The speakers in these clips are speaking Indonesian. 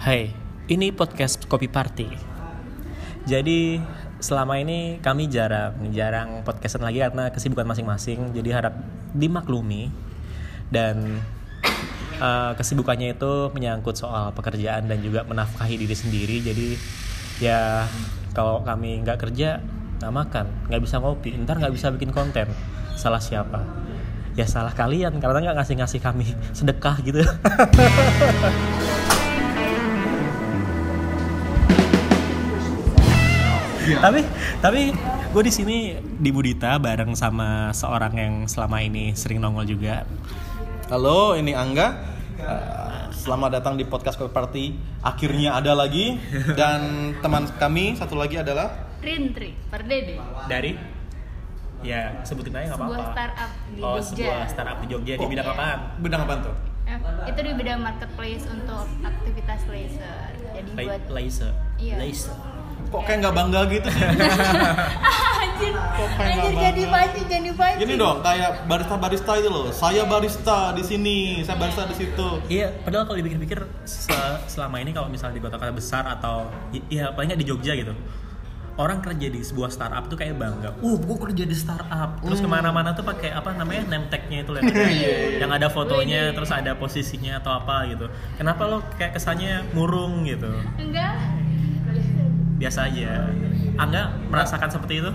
Hai, ini podcast Kopi Party. Jadi selama ini kami jarang jarang podcastan lagi karena kesibukan masing-masing. Jadi harap dimaklumi dan uh, kesibukannya itu menyangkut soal pekerjaan dan juga menafkahi diri sendiri. Jadi ya kalau kami nggak kerja nggak makan, nggak bisa ngopi, ntar nggak bisa bikin konten. Salah siapa? Ya salah kalian karena nggak ngasih-ngasih kami sedekah gitu. tapi tapi gue di sini di Budita bareng sama seorang yang selama ini sering nongol juga. Halo, ini Angga. Uh, selamat datang di podcast Kopi Party. Akhirnya ada lagi dan teman kami satu lagi adalah Rintri Pardede. Dari ya sebutin aja nggak apa-apa. Sebuah startup di oh, Jogja. sebuah startup di Jogja di Oh, bidang iya. apaan? bidang apa tuh? Eh, itu di bidang marketplace untuk aktivitas laser. Jadi buat laser. Iya. Laser. Kok kayak nggak bangga gitu sih? anjir, Kok kayak anjir jadi pancing, jadi pancing. Gini dong, kayak barista-barista itu loh. Saya barista di sini, saya barista di situ. Iya, padahal kalau dipikir-pikir se- selama ini kalau misalnya di kota-kota besar atau i- ya paling nggak di Jogja gitu, orang kerja di sebuah startup tuh kayak bangga. Uh, gue kerja di startup. Terus ke mana-mana tuh pakai apa namanya name tag-nya itu loh, yang ada fotonya, terus ada posisinya atau apa gitu. Kenapa lo kayak kesannya murung gitu? Enggak. Biasa aja. Angga merasakan seperti itu?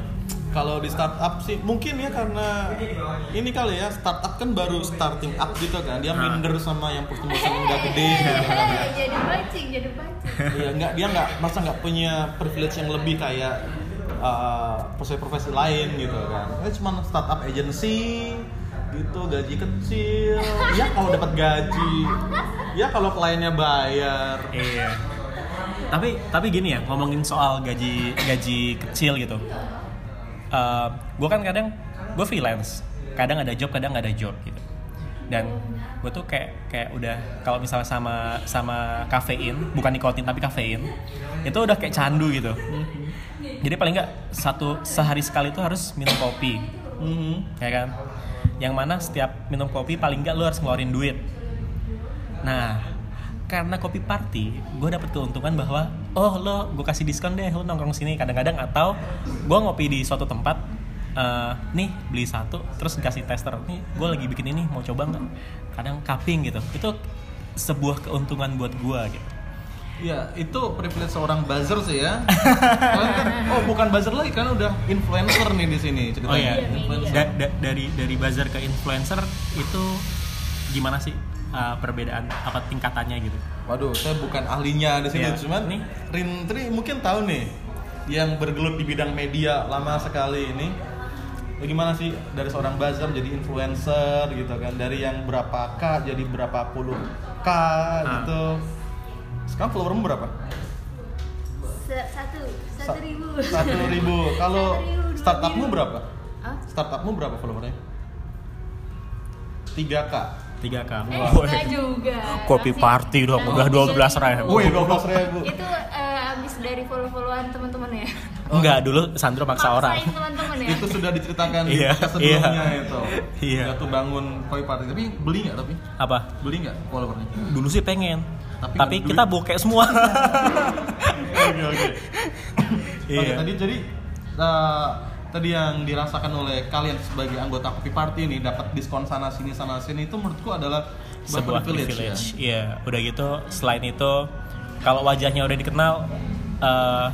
Kalau di startup sih mungkin ya karena ini kali ya startup kan baru starting up gitu kan. Dia Ah. minder sama yang pertumbuhan yang udah gede gitu kan. Eh, jadi pancing, jadi pancing. Iya, nggak dia nggak masa nggak punya privilege yang lebih kayak uh, profesi-profesi lain gitu kan. Ini cuma startup agency gitu gaji kecil. Ya kalau dapat gaji. Ya kalau kliennya bayar. Iya. Tapi tapi gini ya ngomongin soal gaji gaji kecil gitu. gue kan kadang gue freelance, kadang ada job, kadang nggak ada job gitu. Dan gue tuh kayak kayak udah kalau misalnya sama sama kafein, bukan nikotin tapi kafein, itu udah kayak candu gitu. Jadi paling nggak satu sehari sekali tuh harus minum kopi, Mhm. ya kan? Yang mana setiap minum kopi paling nggak lu harus ngeluarin duit. Nah, karena kopi party, gue dapet keuntungan bahwa oh lo gue kasih diskon deh lo nongkrong sini kadang-kadang atau gue ngopi di suatu tempat eh, nih beli satu terus dikasih tester nih gue lagi bikin ini mau coba nggak kadang cupping gitu itu sebuah keuntungan buat gue gitu Ya, itu privilege seorang buzzer sih ya. Kan, oh bukan buzzer lagi kan udah influencer nih di sini oh ceritanya. iya Influencer. Da- da- dari dari buzzer ke influencer itu gimana sih eh, perbedaan apa tingkatannya gitu Waduh, saya bukan ahlinya di sini, Iya. cuman Nih. Rintri mungkin tahu nih yang bergelut di bidang media lama sekali ini. Bagaimana sih dari seorang buzzer jadi influencer gitu kan? Dari yang berapa k jadi berapa puluh k gitu. Sekarang followermu berapa? Satu, satu Sa- ribu. Satu ribu. Kalau Satu ribu, dua startupmu ribu. berapa? Hah? Startupmu berapa followernya? 3k. 3 k Eh, juga. kopi party dong udah masih- 12 ribu Wih, 12 ribu. Itu eh, abis dari follow-followan teman-teman ya. enggak dulu Sandro maksa orang Maksain teman-teman ya. itu sudah diceritakan di Iya, sebelumnya iya. itu. Iya. Dia tuh bangun koi party. Tapi beli nggak tapi? apa Beli nggak followernya? dulu sih pengen Tapi tapi, kita duit. bokek semua Oke oke. Oke iya tadi jadi eh, tadi yang dirasakan oleh kalian sebagai anggota kopi party ini dapat diskon sana sini sana sini itu menurutku adalah sebuah privilege, privilege. ya. iya udah gitu selain itu kalau wajahnya udah dikenal eh,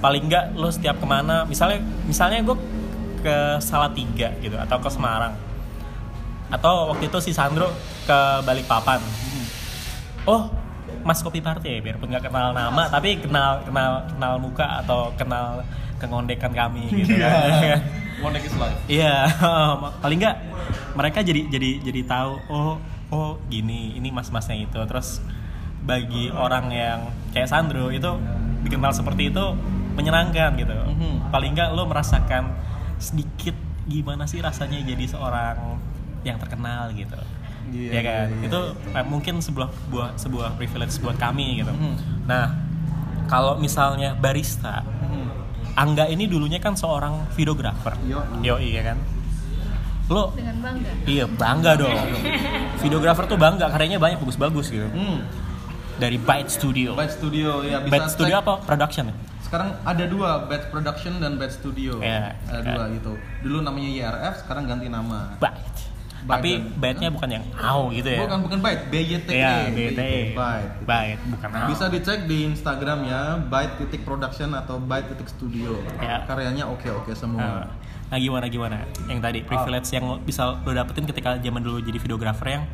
paling enggak lo setiap ke mana misalnya misalnya gue ke Salatiga gitu atau ke Semarang atau waktu itu si Sandro ke Balikpapan. Oh Mas Kopi Party ya biarpun nggak kenal nama tapi kenal kenal kenal muka atau kenal kengondekan kami gitu Iya. kan One is life. Iya, paling nggak mereka jadi jadi jadi tahu oh oh gini ini mas-masnya itu terus bagi orang yang kayak Sandro itu dikenal seperti itu menyenangkan gitu. Mhm. Paling nggak lo merasakan sedikit gimana sih rasanya jadi seorang yang terkenal gitu. Iya, ya kan? iya, iya. Itu eh, mungkin sebuah buah, sebuah privilege buat kami gitu. Mhm. Nah, kalau misalnya barista, Mhm. Angga ini dulunya kan seorang videografer. Yo. Yo iya kan. Lo Dengan bangga. iya bangga dong. videografer tuh bangga karyanya banyak bagus-bagus gitu. Hmm. dari Byte Studio. Byte Studio ya bisa Byte Studio apa? Production ya? Sekarang ada dua, Byte Production dan Byte Studio. Ya, ada ya. dua gitu. Dulu namanya YRF, sekarang ganti nama. Byte. Tapi dan- Byte-nya bukan yang AU gitu ya. Bukan bukan Byte, BYTE. Iya, BYTE. Byte. gitu. Byte, bukan AU. Bisa dicek di Instagram ya, Byte titik production atau Byte titik studio. Ya. Karyanya oke-oke Nah, semua. Nah gimana gimana? Yang tadi privilege yang bisa lo dapetin ketika zaman dulu jadi videografer yang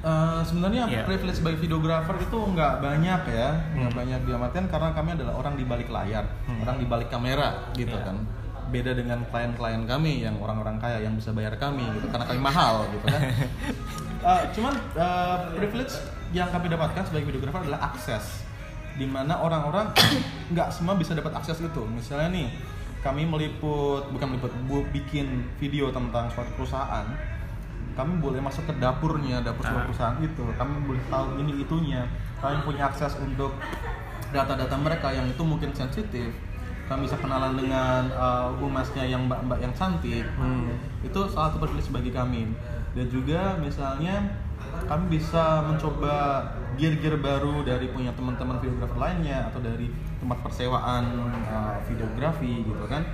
Eh, sebenarnya Iya. privilege sebagai videografer itu nggak banyak ya, Hmm. nggak banyak diamatkan karena kami adalah orang di balik layar, orang di balik kamera gitu Iya. kan. Beda dengan klien-klien kami yang orang-orang kaya yang bisa bayar kami gitu karena kami mahal gitu kan. Eh, cuman eh, privilege yang kami dapatkan sebagai videografer adalah akses di mana orang-orang nggak semua bisa dapat akses itu. Misalnya nih, kami meliput bukan meliput, bu, bikin video tentang suatu perusahaan kami boleh masuk ke dapurnya dapur sebuah Ah. perusahaan itu kami boleh tahu ini itunya kami punya akses untuk data-data mereka yang itu mungkin sensitif kami bisa kenalan dengan uh, humasnya yang mbak-mbak yang cantik Hmm. itu salah satu privilege bagi kami dan juga misalnya kami bisa mencoba gear-gear baru dari punya teman-teman videografer lainnya atau dari tempat persewaan uh, videografi gitu kan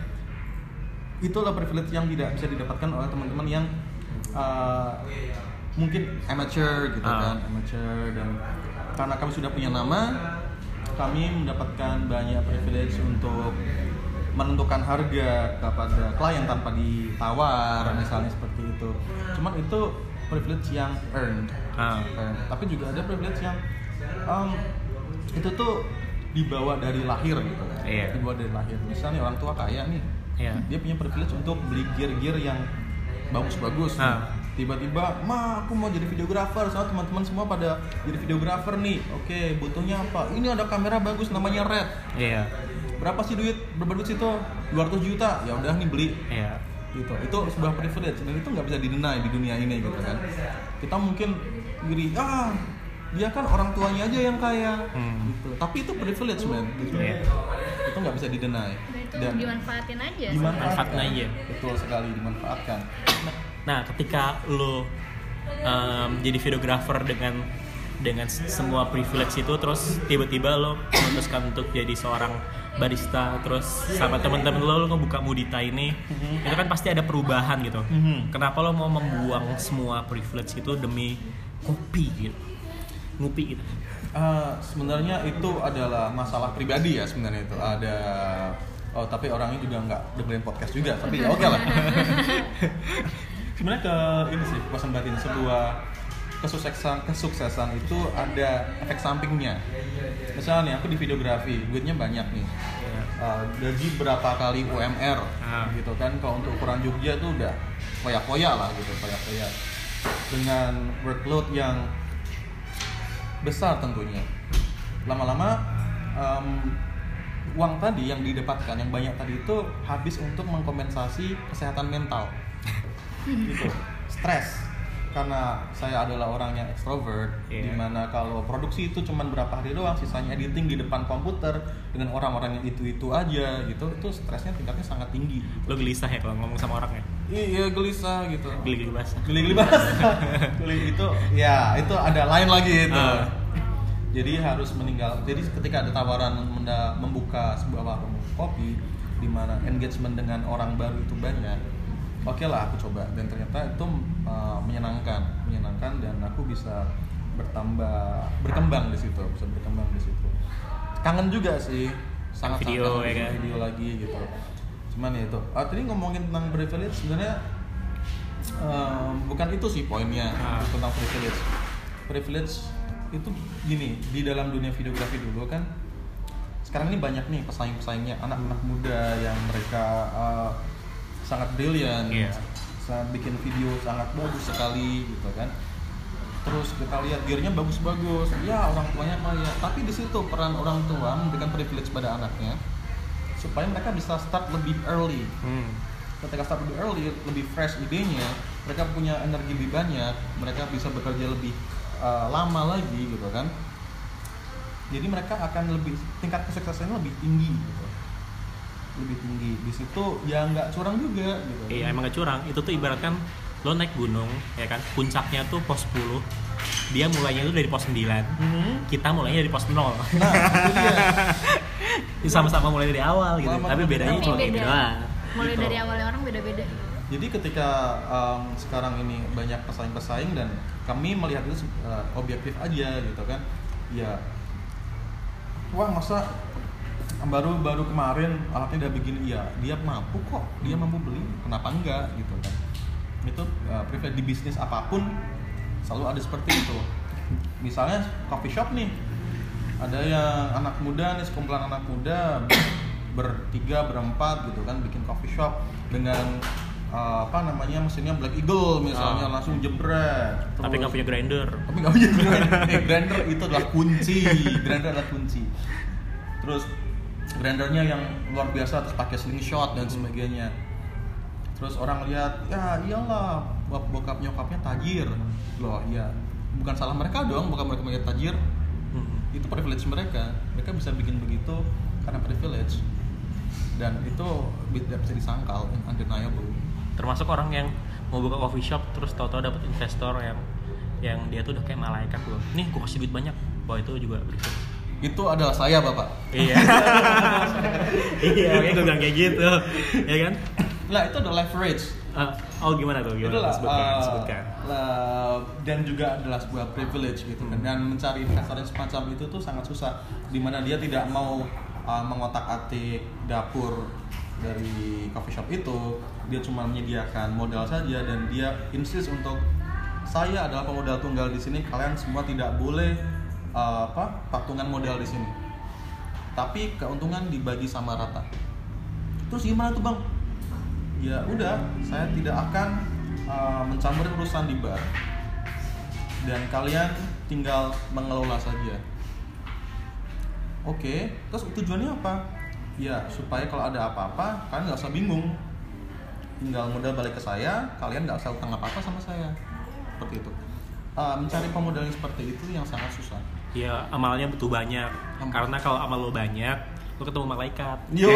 itulah privilege yang tidak bisa didapatkan oleh teman-teman yang uh, mungkin amateur gitu Ah. kan amateur dan karena kami sudah punya nama kami mendapatkan banyak privilege untuk menentukan harga kepada klien tanpa ditawar misalnya seperti itu cuman itu privilege yang earned Ah. Earned. tapi juga ada privilege yang um, itu tuh dibawa dari lahir gitu kan Iya. dibawa dari lahir misalnya orang tua kaya nih Iya. dia punya privilege untuk beli gear-gear yang bagus-bagus Ah. Tiba-tiba ma aku mau jadi videografer soalnya teman-teman semua pada jadi videografer nih. Oke butuhnya apa? Ini ada kamera bagus namanya red. Iya. berapa sih duit? Berapa duit situ? 200 juta. Ya udah nih beli. Iya. gitu. Itu sebuah privilege. Dan itu nggak bisa didenai di dunia ini gitu kan. Kita mungkin diri ah dia kan orang tuanya aja yang kaya. Hmm. gitu. Tapi itu privilege man gitu. Iya. itu nggak bisa didenai Dan itu dimanfaatin aja. Manfaatkan aja. betul sekali dimanfaatkan. Nah, ketika lo em, jadi videografer dengan dengan semua privilege itu terus tiba-tiba lo memutuskan untuk jadi seorang barista terus sama teman-teman lo lo ngebuka Mudita ini itu kan pasti ada perubahan gitu. Mhm. kenapa lo mau membuang semua privilege itu demi kopi gitu? Ngopi gitu. Eh, sebenarnya itu adalah masalah pribadi ya sebenarnya itu. Ada oh tapi orangnya juga nggak dengerin podcast juga tapi ya oke lah sebenarnya ke ini sih kepuasan batin sebuah kesuksesan kesuksesan itu ada efek sampingnya. Misalnya nih aku di videografi duitnya banyak nih. Gaji berapa kali UMR Ah. gitu kan. Kalau untuk ukuran Jogja tuh udah koyak-koyak lah gitu koyak-koyak. Dengan workload yang besar tentunya. Lama-lama em, uang tadi yang didapatkan yang banyak tadi itu habis untuk mengkompensasi kesehatan mental gitu. Stres. Karena saya adalah orang yang extrovert Iya. di mana kalau produksi itu cuma berapa hari doang sisanya editing di depan komputer dengan orang-orang yang itu-itu aja gitu. Itu stresnya tingkatnya sangat tinggi lo gelisah ya kalau ngomong sama orang ya? Iya gelisah gitu. Basah geli-geli basah geli itu ya itu ada lain lagi itu. Ah. jadi harus meninggal jadi ketika ada tawaran membuka sebuah warung kopi di mana engagement dengan orang baru itu banyak oke lah aku coba. Dan ternyata itu uh, menyenangkan menyenangkan dan aku bisa bertambah berkembang di situ bisa berkembang di situ. Kangen juga sih sangat Video, sangat ya kan? video lagi gitu. Cuman ya itu. Ah, tadi ngomongin tentang privilege sebenarnya em, bukan itu sih poinnya Ah. tentang privilege. Privilege itu gini di dalam dunia videografi dulu kan sekarang ini banyak nih pesaing-pesaingnya anak-anak muda yang mereka uh, sangat brilliant Iya. sangat bikin video sangat bagus sekali gitu kan terus kita lihat gearnya bagus-bagus ya orang tuanya kaya tapi di situ peran orang tua memberikan privilege pada anaknya supaya mereka bisa start lebih early hmm. ketika start lebih early, lebih fresh idenya, mereka punya energi lebih banyak, mereka bisa bekerja lebih uh, lama lagi gitu kan. Jadi mereka akan lebih tingkat kesuksesannya lebih tinggi gitu. Lebih tinggi. Di situ ya nggak curang juga gitu. Iya emang gak curang. Itu tuh ibaratkan lo naik gunung ya kan puncaknya tuh pos 10 dia mulainya tuh dari pos 9 Mhm. kita mulainya dari pos 0 Nah, itu dia. sama-sama mulai dari awal gitu Sama-sama tapi bedanya awal. cuma Beda. gitu doang mulai Gitu. dari awalnya orang beda-beda Jadi ketika em, sekarang ini banyak pesaing-pesaing dan kami melihat itu eh, objektif aja gitu kan, ya, wah masa baru baru kemarin alatnya udah begini, ya dia mampu kok, dia mampu beli, kenapa enggak gitu kan? Itu eh, privilege di bisnis apa pun selalu ada seperti itu. Misalnya coffee shop nih, ada yang anak muda nih sekumpulan anak muda bertiga berempat gitu kan bikin coffee shop dengan uh, apa namanya mesinnya Black Eagle misalnya Ah. langsung jebret tapi nggak Terus- punya grinder tapi nggak punya grinder eh, grinder itu adalah kunci grinder adalah kunci terus grindernya yang luar biasa terus pakai slingshot dan sebagainya. Terus orang lihat ya iyalah bok- bokap nyokapnya tajir. Loh iya. Bukan salah mereka dong bukan mereka mereka tajir. Hmm. itu privilege mereka. Mereka bisa bikin begitu karena privilege. Dan itu tidak bisa disangkal undeniable. Termasuk orang yang mau buka coffee shop terus tahu-tahu dapat investor yang yang dia tuh udah kayak malaikat loh nih gue kasih duit banyak. Wah itu juga privilege itu adalah saya bapak. Iya. Iya makanya gue bilang kayak gitu. Ya kan? Nah itu adalah leverage. Ah, oh gimana tuh? Itu gimana? Adalah sebutkan uh, sebutkan. lah, dan juga adalah sebuah privilege gitu. Kan dan mencari investor yang semacam itu tuh sangat susah di mana dia tidak mau uh, mengotak atik dapur dari coffee shop itu. Dia cuma menyediakan modal saja dan dia insist untuk saya adalah pemodal tunggal di sini kalian semua tidak boleh uh, apa patungan modal di sini. Tapi keuntungan dibagi sama rata. Terus gimana tuh bang? Ya udah saya tidak akan uh, mencampuri urusan di bar. Dan kalian tinggal mengelola saja. Oke terus tujuannya apa? Ya supaya kalau ada apa-apa kalian nggak usah bingung. Tinggal modal balik ke saya kalian nggak usah utang apa-apa sama saya. Seperti itu. Uh, mencari pemodal yang seperti itu yang sangat susah ya amalnya butuh banyak. Amal. karena kalau amal lo banyak lo ketemu malaikat. Yo.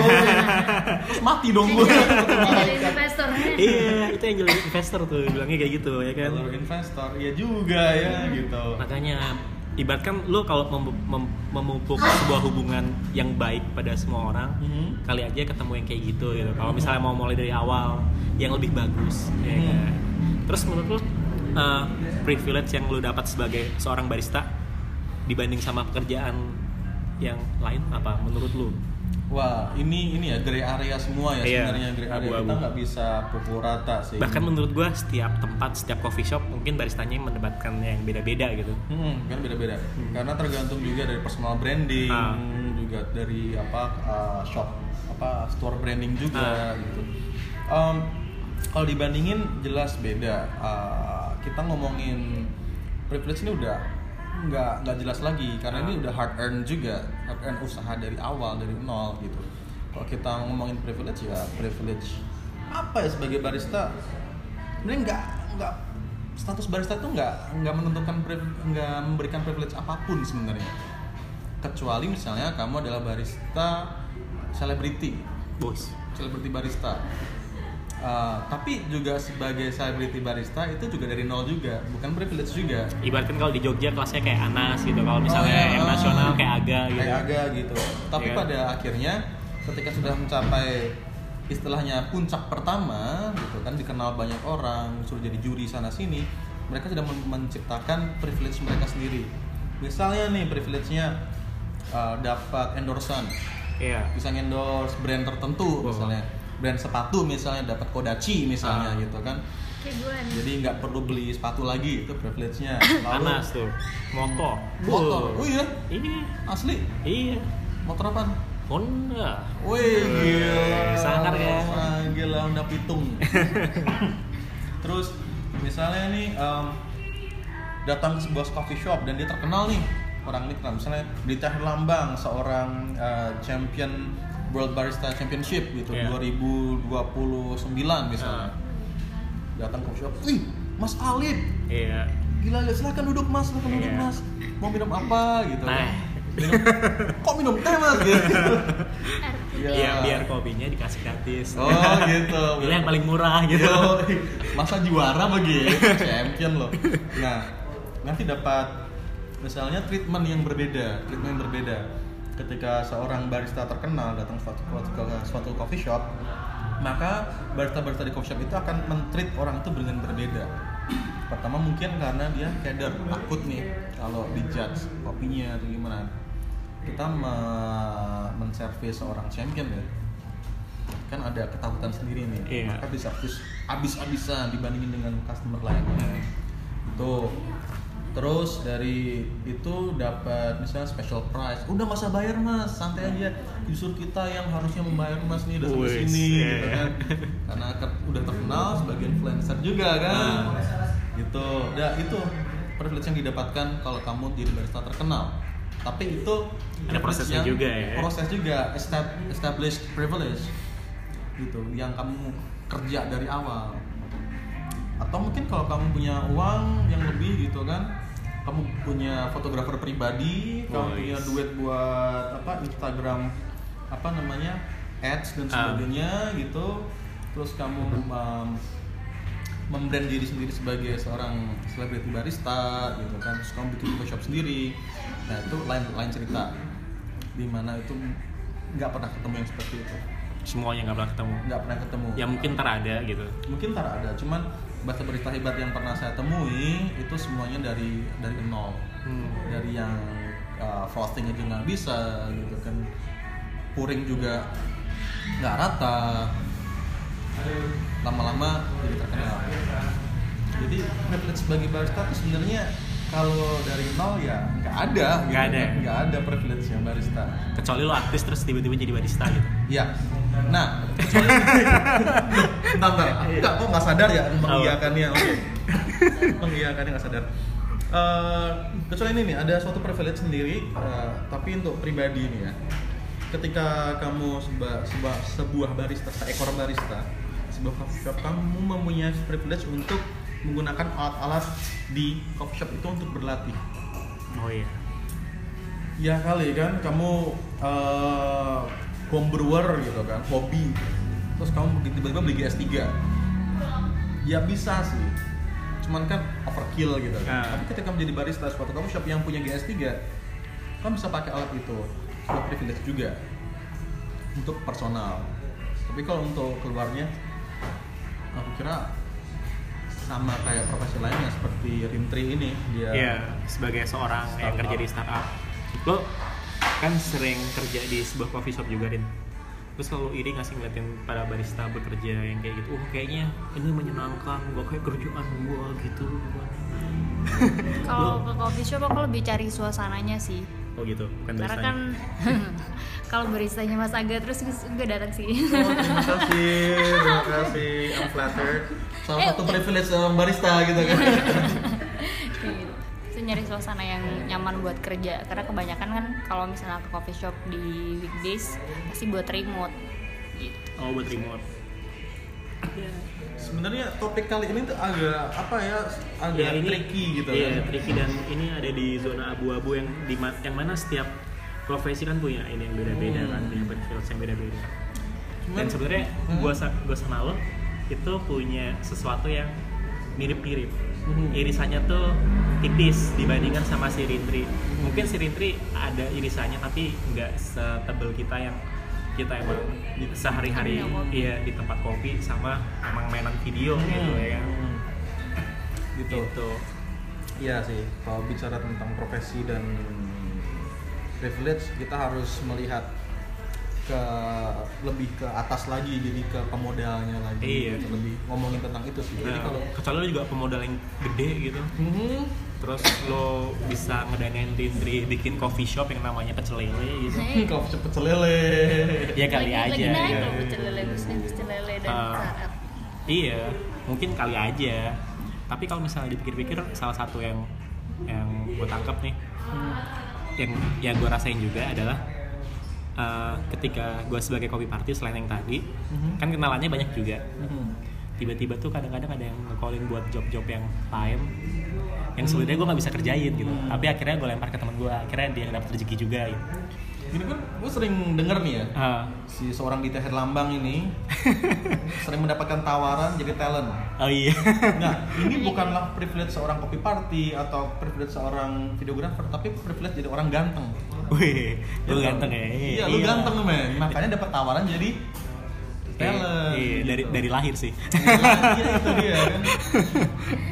Terus mati dong gue jadi investor iya itu yang jadi investor tuh bilangnya kayak gitu ya kan? Kalau investor ya juga ya gitu. Makanya ibaratkan lo kalau mem- mem- memupuk sebuah hubungan yang baik pada semua orang Mhm. kali aja ketemu yang kayak gitu gitu. Kalau misalnya mau mulai dari awal yang lebih bagus ya Hmm. kan? terus menurut lo uh, privilege yang lo dapat sebagai seorang barista dibanding sama pekerjaan yang lain apa menurut lo Wah, ini ini ya grey area semua ya Iya, sebenarnya grey area abu-abu. kita nggak bisa pukul rata sih. bahkan menurut gua setiap tempat setiap coffee shop mungkin baristanya mendapatkan yang beda-beda gitu hmm, kan beda-beda. Karena tergantung juga dari personal branding, Ah. juga dari apa uh, shop apa store branding juga Ah. gitu. Em, kalau dibandingin jelas beda. Uh, kita ngomongin privilege ini udah nggak nggak jelas lagi. Karena ini Ah. udah hard earn juga, hard earn usaha dari awal dari nol gitu. Kalau kita ngomongin privilege ya privilege apa ya sebagai barista? Sebenarnya nggak nggak status barista tuh nggak nggak menentukan nggak memberikan privilege apa pun sebenarnya. Kecuali misalnya kamu adalah barista selebriti. Bos. Selebriti barista Uh, tapi juga sebagai selebriti barista itu juga dari nol juga bukan privilege juga. Ibaratkan kalau di Jogja kelasnya kayak Anas gitu kalau misalnya Oh, yang nasional kayak Aga gitu. Kayak aga gitu. Tapi Iya. pada akhirnya ketika sudah mencapai istilahnya puncak pertama gitu kan dikenal banyak orang sudah jadi juri sana sini mereka sudah men- menciptakan privilege mereka sendiri. Misalnya nih privilege-nya uh, dapat endorsan. Iya. Bisa endorse brand tertentu Oh. misalnya brand sepatu misalnya dapat Kodachi misalnya Ah. gitu kan. Nih jadi nggak perlu beli sepatu lagi itu privilege-nya. Anas tuh. Motor motor oh iya? Ini asli? Iya. Motor apaan? Honda. Wih gila. Sangkar ya. Ah, Gila Honda Pitung. Terus misalnya nih em, Datang ke sebuah coffee shop dan dia terkenal nih Orang ini terkenal. Misalnya Dita Herlambang Seorang eh, champion World Barista Championship gitu Iya. 2029 misalnya Ah. Datang ke shop Wih Mas Alip iya Gila ya silakan duduk mas Silakan duduk Iya. mas Mau minum apa gitu Nah. Minum, Kok minum teh mas gitu Iya. Iya, biar kopinya dikasih gratis. Oh gitu. Pilih yang paling murah gitu. Yo, masa juara begitu champion loh. Nah, nanti dapat misalnya treatment yang berbeda, treatment yang berbeda. Ketika seorang barista terkenal datang suatu ke suatu coffee shop, maka barista-barista di coffee shop itu akan mentreat orang itu dengan berbeda. Pertama mungkin karena dia keder, takut nih kalau dijudge kopinya atau gimana. Kita me- menservis seorang champion ya, kan ada ketakutan sendiri nih Iya. maka diservis abis-abisan dibandingin dengan customer lainnya itu terus dari itu dapat misalnya special price. Udah nggak usah bayar mas. Santai aja. Justru kita yang harusnya membayar mas nih udah sampai sini iya. gitu kan. Karena udah terkenal sebagai influencer juga kan. Gitu. Ya itu privilege yang didapatkan kalau kamu jadi barista terkenal. Tapi itu Ada prosesnya yang- juga ya. proses juga. Estab- established privilege. Gitu. Yang kamu kerja dari awal atau mungkin kalau kamu punya uang yang lebih gitu kan kamu punya fotografer pribadi kamu Oh, punya duit buat apa Instagram apa namanya ads dan Ah. sebagainya gitu. Terus kamu um, membrand diri sendiri sebagai seorang selebriti barista gitu kan. Terus kamu bikin coffee shop sendiri. Nah itu lain lain cerita. Di mana itu nggak pernah ketemu yang seperti itu. Semuanya nggak pernah ketemu. nggak pernah ketemu. Ya mungkin ntar ada gitu. mungkin tak ada. Cuman bahasa berita hebat yang pernah saya temui itu semuanya dari dari nol. Hmm. dari yang uh, frosting aja nggak bisa gitu kan. Puring juga nggak rata. Lama-lama jadi terkenal. Jadi privilege bagi barista itu sebenarnya kalau dari nol ya nggak ada gitu Nggak ada. kan. nggak ada privilege yang barista Kecuali lo artis terus tiba-tiba jadi barista gitu. Ya. Nah, bentar. Enggak, kok nggak sadar ya mengiyakannya. Oke. mengiyakannya nggak sadar. Eh, kecuali ini nih ada suatu privilege sendiri, eh, tapi untuk pribadi nih ya. Ketika kamu sebuah, sebuah, sebuah barista, seekor barista, sebuah coffee shop, kamu mempunyai privilege untuk menggunakan alat-alat di coffee shop itu untuk berlatih. Oh iya. Ya kali kan kamu eh home brewer gitu kan, hobi. Terus kamu tiba-tiba beli GS3. Ya bisa sih. Cuman kan overkill gitu kan. Ah. Tapi ketika menjadi barista suatu coffee shop yang punya GS3, kamu bisa pakai alat itu. Sebuah privilege juga untuk personal. Tapi kalau untuk keluarnya aku kira sama kayak profesi lainnya seperti Rimtri ini dia Iya, sebagai seorang yang Startup. kerja di startup. Lo kan sering kerja di sebuah coffee shop juga, Rin. Terus kalau iri ngasih ngeliatin para barista bekerja yang kayak gitu, oh kayaknya ini menyenangkan, gak kayak kerjaan gua gitu. Kalau ke coffee shop aku lebih cari suasananya sih. Oh gitu, bukan Karena baristanya. kan kalau baristanya Mas Aga terus gue datang sih. Oh, terima kasih, terima kasih. I'm flattered. Salah Eh, satu privilege seorang barista gitu kan. Kayak gitu. Terus nyari suasana yang nyaman buat kerja karena kebanyakan kan kalau misalnya ke coffee shop di weekdays pasti buat remote gitu. Oh buat remote. Sebenarnya topik kali ini tuh agak apa ya, agak Ya, ini- tricky gitu Iya, kan. tricky dan ini ada di zona abu-abu yang di yang mana setiap profesi kan punya ini yang beda-beda Hmm. kan, punya privilege yang beda-beda. Dan sebenarnya Hmm. gua gua sama lo itu punya sesuatu yang mirip-mirip. Hmm. Irisannya tuh tipis dibandingkan sama si Rintri. Mungkin si Rintri ada irisannya tapi nggak setebel kita yang kita emang sehari-hari iya di tempat kopi sama emang mainan video gitu ya. Hmm. Gitu. Gitu. Iya sih, kalau bicara tentang profesi dan privilege, kita harus melihat ke lebih ke atas lagi, jadi ke pemodalnya lagi. Iya. gitu. Lebih ngomongin tentang itu sih. Jadi Nah, kalau kecuali lo juga pemodal yang gede gitu Mhm. terus lo bisa ngedanain Rintri bikin coffee shop yang namanya pecel lele gitu Hey, Kau cepet celele. ya kali lagi, aja lagi naik gitu. loh pecel lele, bisnis pecel lele dan startup. iya mungkin kali aja tapi kalau misalnya dipikir-pikir salah satu yang yang gue tangkap nih yang yang gue rasain juga adalah eh, ketika gue sebagai kopi party selain yang tadi Mhm. kan kenalannya banyak juga Mhm. tiba-tiba tuh kadang-kadang ada yang nge-callin buat job-job yang time yang sebenarnya gue nggak bisa kerjain gitu Hmm. tapi akhirnya gue lempar ke teman gue akhirnya dia yang dapat rezeki juga gitu Gini kan gue sering denger nih ya Ah. si seorang Dita Herlambang ini sering mendapatkan tawaran jadi talent. oh iya Nah, ini bukanlah privilege seorang copy party atau privilege seorang videographer, tapi privilege jadi orang ganteng. Wih lu Betul. ganteng ya Iya, lu ganteng men. Makanya dapat tawaran jadi talent. iya, gitu. dari dari lahir sih Iya, itu dia kan.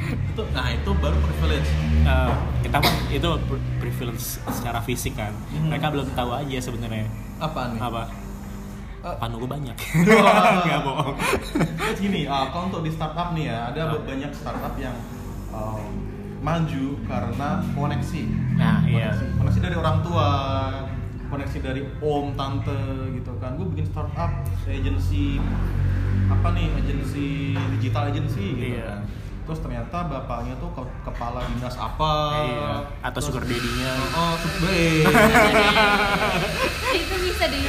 itu, nah itu baru privilege. Eh, kita itu pri- privilege secara fisik kan Mhm. mereka belum tahu aja sebenarnya Apa nih? apa Eh, panu gue banyak nggak bohong Terus gini, ah, kalau untuk di startup nih ya, ada banyak startup yang um, maju karena koneksi. nah iya Koneksi. Koneksi dari orang tua, koneksi dari om, tante gitu kan. Gue bikin startup, agency apa nih, agency digital agency gitu Iya. kan. Terus ternyata bapaknya tuh ke- kepala dinas apa? Iya. atau Terus- sugar daddy-nya Oh, super. itu bisa deh?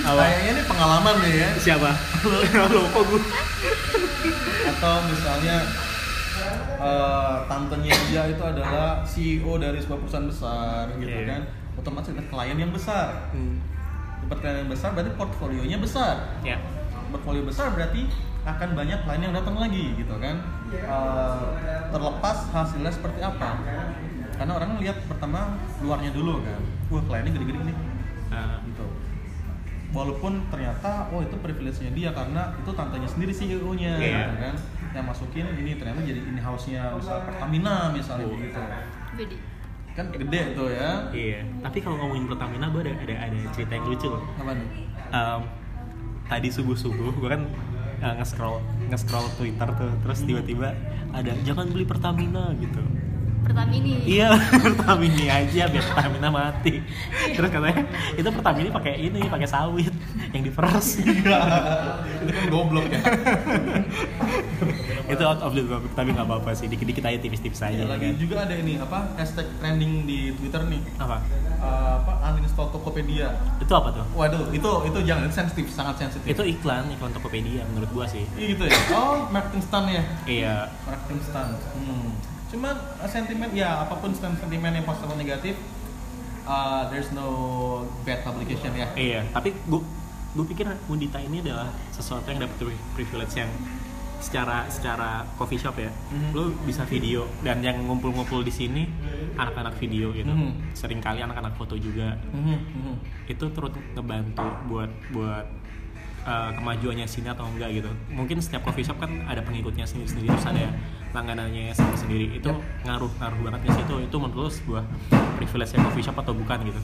Kayaknya ini pengalaman deh ya. siapa kok gue atau misalnya eh, tantenya dia itu adalah CEO dari sebuah perusahaan besar gitu Iya. kan. Otomatis ada klien yang besar. Dapat klien yang besar berarti portfolionya besar. Ya portfolio besar berarti akan banyak klien yang datang lagi gitu kan. Eh, terlepas hasilnya seperti apa. Karena orang lihat pertama luarnya dulu kan. Wah kliennya gede-gede nih. Ah, gitu. Walaupun ternyata oh itu privilege-nya dia karena itu tantenya sendiri CEO-nya Iya. gitu kan yang masukin ini ternyata jadi in house-nya misalnya Pertamina misalnya Oh. begitu Bedi. kan gede tuh ya. Iya tapi kalau ngomongin Pertamina gue ada ada ada cerita yang lucu. Loh apa nih? Em, tadi subuh subuh gue kan uh, nge-scroll nge-scroll Twitter tuh terus tiba-tiba ada jangan beli Pertamina gitu. Pertamini. Iya Pertamina aja biar Pertamina mati. Terus katanya itu Pertamina pakai ini pakai sawit yang diperes itu kan goblok ya. Itu out of the topic tapi nggak apa-apa sih. Dikit-dikit aja tipis-tipis aja Ya, lagi kan. juga ada ini apa hashtag trending di Twitter nih. Apa? Eh, apa uninstall Tokopedia. Itu apa tuh? Waduh itu itu jangan sensitif sangat sensitif. Itu iklan iklan Tokopedia menurut gua sih. Iya gitu ya? Oh marketing stunt ya? Iya. Marketing stunt. Hmm. Cuman uh, sentimen ya apa pun sen- sentimen yang positif atau negatif, uh, there's no bad publication ya. Iya, tapi gue gue pikir Mundita ini adalah sesuatu yang dapat pri- privilege yang secara secara coffee shop ya. Mhm. Lu bisa video dan yang ngumpul-ngumpul di sini anak-anak video gitu. Mhm. Sering kali anak-anak foto juga. Mhm, mhm. Itu turut ngebantu buat buat uh, kemajuannya sini atau enggak gitu. Mungkin setiap coffee shop kan ada pengikutnya sendiri-sendiri terus ada langganannya sendiri. Itu ngaruh ngaruh banget ke situ. Itu menurut lu sebuah privilege coffee shop atau bukan gitu.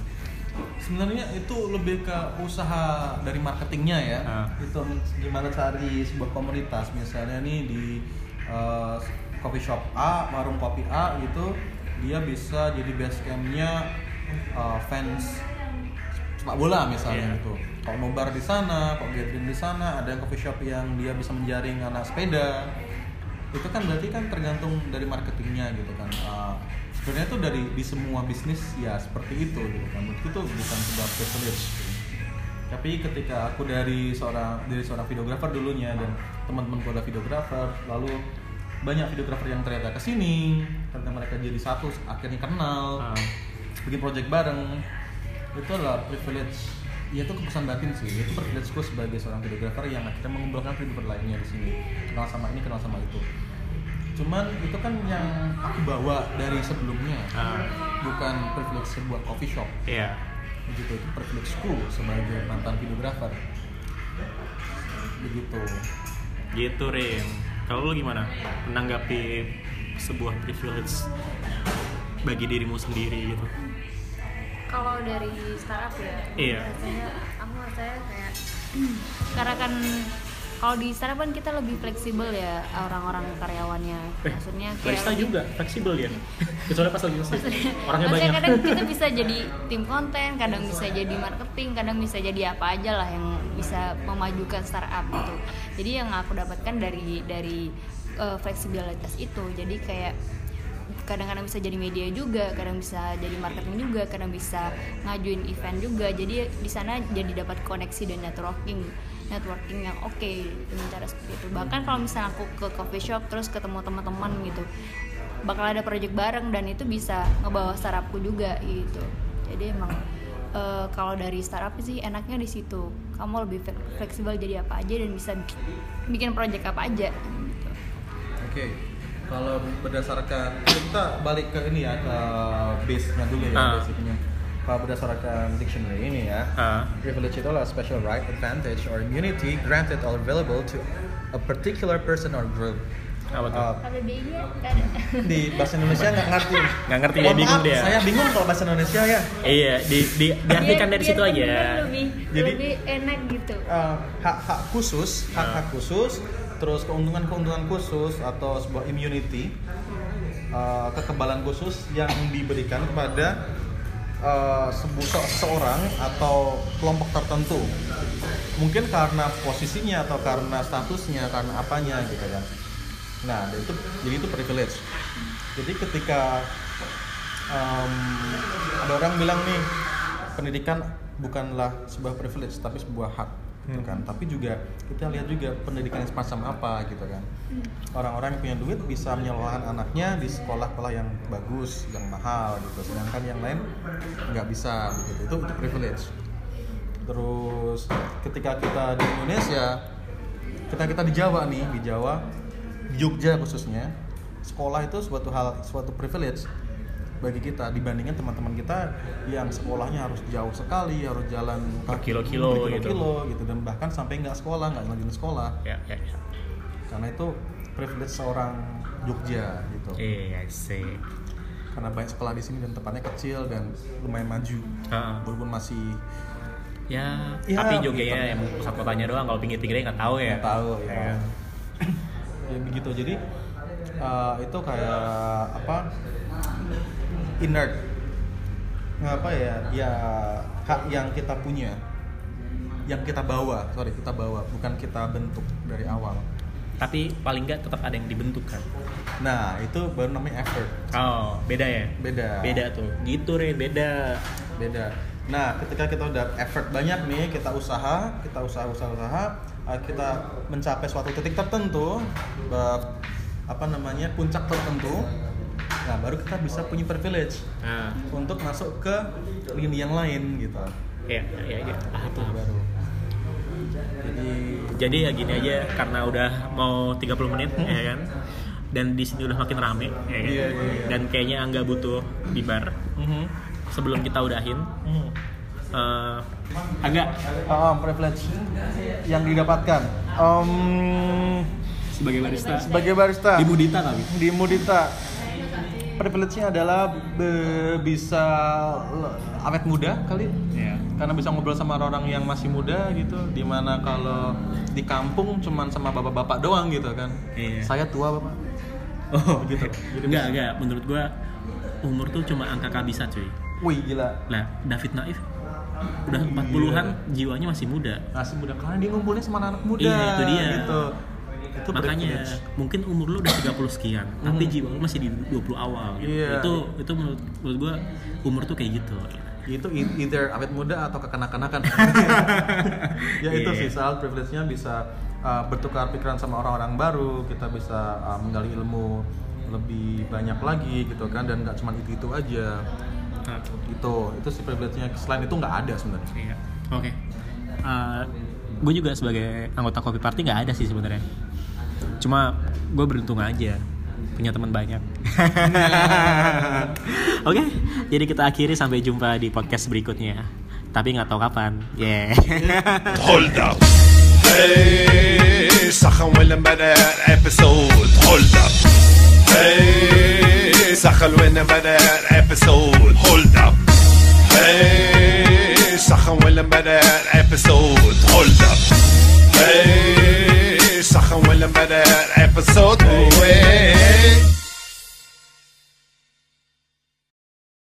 Sebenarnya itu lebih ke usaha dari marketingnya ya. Ah. Itu gimana cari sebuah komunitas misalnya nih di uh, coffee shop A, warung kopi A gitu, dia bisa jadi base campnya uh, fans sepak bola misalnya Iya. gitu. Kalau nobar di sana, kalau gathering di sana, ada yang coffee shop yang dia bisa menjaring anak sepeda. Itu kan berarti kan tergantung dari marketingnya gitu kan. Uh, sebenarnya tuh dari di semua bisnis ya seperti itu gitu kan. Menurutku itu bukan sebuah privilege. gitu. Tapi ketika aku dari seorang dari seorang videografer dulunya dan teman-temanku adalah videografer, lalu banyak videografer yang ternyata ke sini karena mereka jadi satu akhirnya kenal Ah. bikin project bareng itu adalah privilege ya itu kepuasan batin sih itu privilegeku sebagai seorang videografer yang akhirnya mengumpulkan videografer lainnya di sini kenal sama ini kenal sama itu cuman itu kan yang aku bawa dari sebelumnya Ah. bukan privilege sebuah coffee shop Iya. begitu itu privilegeku sebagai mantan videografer begitu Gitu Rim. Kalau lu gimana menanggapi sebuah privilege bagi dirimu sendiri gitu? kalau dari startup ya Iya. rasanya aku rasanya kayak karena kan kalau di startup kan kita lebih fleksibel ya orang-orang karyawannya Eh, maksudnya Barista lebih- juga fleksibel dia. Kecuali pas lagi ngasih. Orangnya banyak. kadang kita bisa jadi tim konten, kadang bisa jadi marketing, kadang bisa jadi apa aja lah yang bisa memajukan startup gitu. Jadi yang aku dapatkan dari dari eh, fleksibilitas itu, jadi kayak kadang-kadang bisa jadi media juga, kadang bisa jadi marketing juga, kadang bisa ngajuin event juga. Jadi di sana jadi dapat koneksi dan networking networking yang oke dengan cara seperti itu. Bahkan kalau misalnya aku ke coffee shop terus ketemu teman-teman gitu, bakal ada project bareng dan itu bisa ngebawa startupku juga gitu jadi emang eh, kalau dari startup sih enaknya di situ kamu lebih fle- fleksibel jadi apa aja dan bisa bikin, bikin project apa aja gitu. Oke. Kalau berdasarkan kita balik ke ini ya ke base-nya dulu ya Ah. basicnya. Kalau berdasarkan dictionary ini ya, Ah. privilege itu adalah special right, advantage, or immunity granted or available to a particular person or group. Apa tuh? Uh, di bahasa Indonesia nggak ngerti. Nggak ngerti dia bingung dia. Saya bingung kalau bahasa Indonesia ya. Iya, di, di, diartikan dari situ aja. lebih Jadi- lebih enak gitu Uh, hak-hak khusus, hak-hak khusus, terus keuntungan-keuntungan khusus atau sebuah immunity, uh, kekebalan khusus yang diberikan kepada uh, se- seseorang atau kelompok tertentu. Mungkin karena posisinya atau karena statusnya, karena apanya gitu kan. Nah, itu jadi itu privilege. Jadi ketika um, ada orang bilang nih pendidikan bukanlah sebuah privilege tapi sebuah hak gitu kan. Tapi juga kita lihat juga pendidikan yang semacam apa gitu kan. Orang-orang yang punya duit bisa menyekolahkan anaknya di sekolah-sekolah yang bagus yang mahal gitu. Sedangkan yang lain nggak bisa begitu itu itu privilege. Terus ketika kita di Indonesia kita kita di Jawa nih di Jawa di Jogja khususnya sekolah itu suatu hal suatu privilege bagi kita dibandingkan teman-teman kita yang sekolahnya harus jauh sekali harus jalan Berkilo-kilo gitu. berkilo-kilo gitu dan bahkan sampai nggak sekolah nggak lanjutin sekolah Ya, ya, ya. karena itu privilege seorang Jogja gitu Iya, sih. karena banyak sekolah di sini dan tempatnya kecil dan lumayan maju walaupun masih Ya, Ya, tapi Jogja gitu. ya yang pusat kotanya doang. Kalau pinggir-pinggirnya nggak tahu ya. nggak tahu ya, Ya. ya begitu jadi uh, itu kayak apa inert ngapa ya ya hak yang kita punya yang kita bawa sorry kita bawa bukan kita bentuk dari awal Tapi paling nggak tetap ada yang dibentuk kan. nah itu baru namanya effort Oh, beda ya? beda Beda tuh. Gitu Ren, beda. beda nah ketika kita udah effort banyak nih kita usaha kita usaha usaha usaha uh, kita mencapai suatu titik tertentu apa namanya puncak tertentu nah baru kita bisa punya privilege Nah, untuk masuk ke lini yang lain gitu ya, ya, ya. Paham, itu baru jadi Jadi ya gini aja karena udah mau 30 menit ya kan. Dan di sini udah makin rame ya kan. Iya, iya, iya. Dan kayaknya Angga butuh di bar mhm, sebelum kita udahin. mhm. eh Angga Ah, privilege yang didapatkan Em, sebagai barista sebagai barista di Mudita kali. di Mudita privilege-nya adalah be- bisa awet muda kali Iya. karena bisa ngobrol sama orang yang masih muda gitu di mana kalau di kampung cuman sama bapak-bapak doang gitu kan Iya. saya tua bapak Oh, Gitu. Jadi enggak, enggak. Menurut gua umur tuh cuma angka kabisa, cuy. wih gila Lah, David Naif udah 40-an jiwanya masih muda. masih muda karena dia ngumpulnya sama anak muda Iya, itu dia. gitu itu Makanya mungkin umur lu udah 30 sekian, tapi jiwa lu masih di 20 awal gitu. Iya. Itu itu menurut menurut gua umur tuh kayak gitu. itu either awet muda atau kekanak-kanakan ya itu Iya. sih soal privilege-nya bisa uh, bertukar pikiran sama orang-orang baru kita bisa uh, menggali ilmu lebih banyak lagi gitu kan dan nggak cuma itu itu aja Nah, itu itu sih privilege-nya selain itu nggak ada sebenarnya Iya. Oke. gue juga sebagai anggota kopi party nggak ada sih sebenarnya Cuma gue beruntung aja punya teman banyak. Oke, jadi kita akhiri sampai jumpa di podcast berikutnya. Tapi nggak tahu kapan. Yeah. Hold up. Hey, سخن وين بدا episode Hold up. Hey, سخن وين بدا episode Hold up. Hey, سخن وين بدا episode Hold up. Hey, سخن ولا مرار عيب الصوت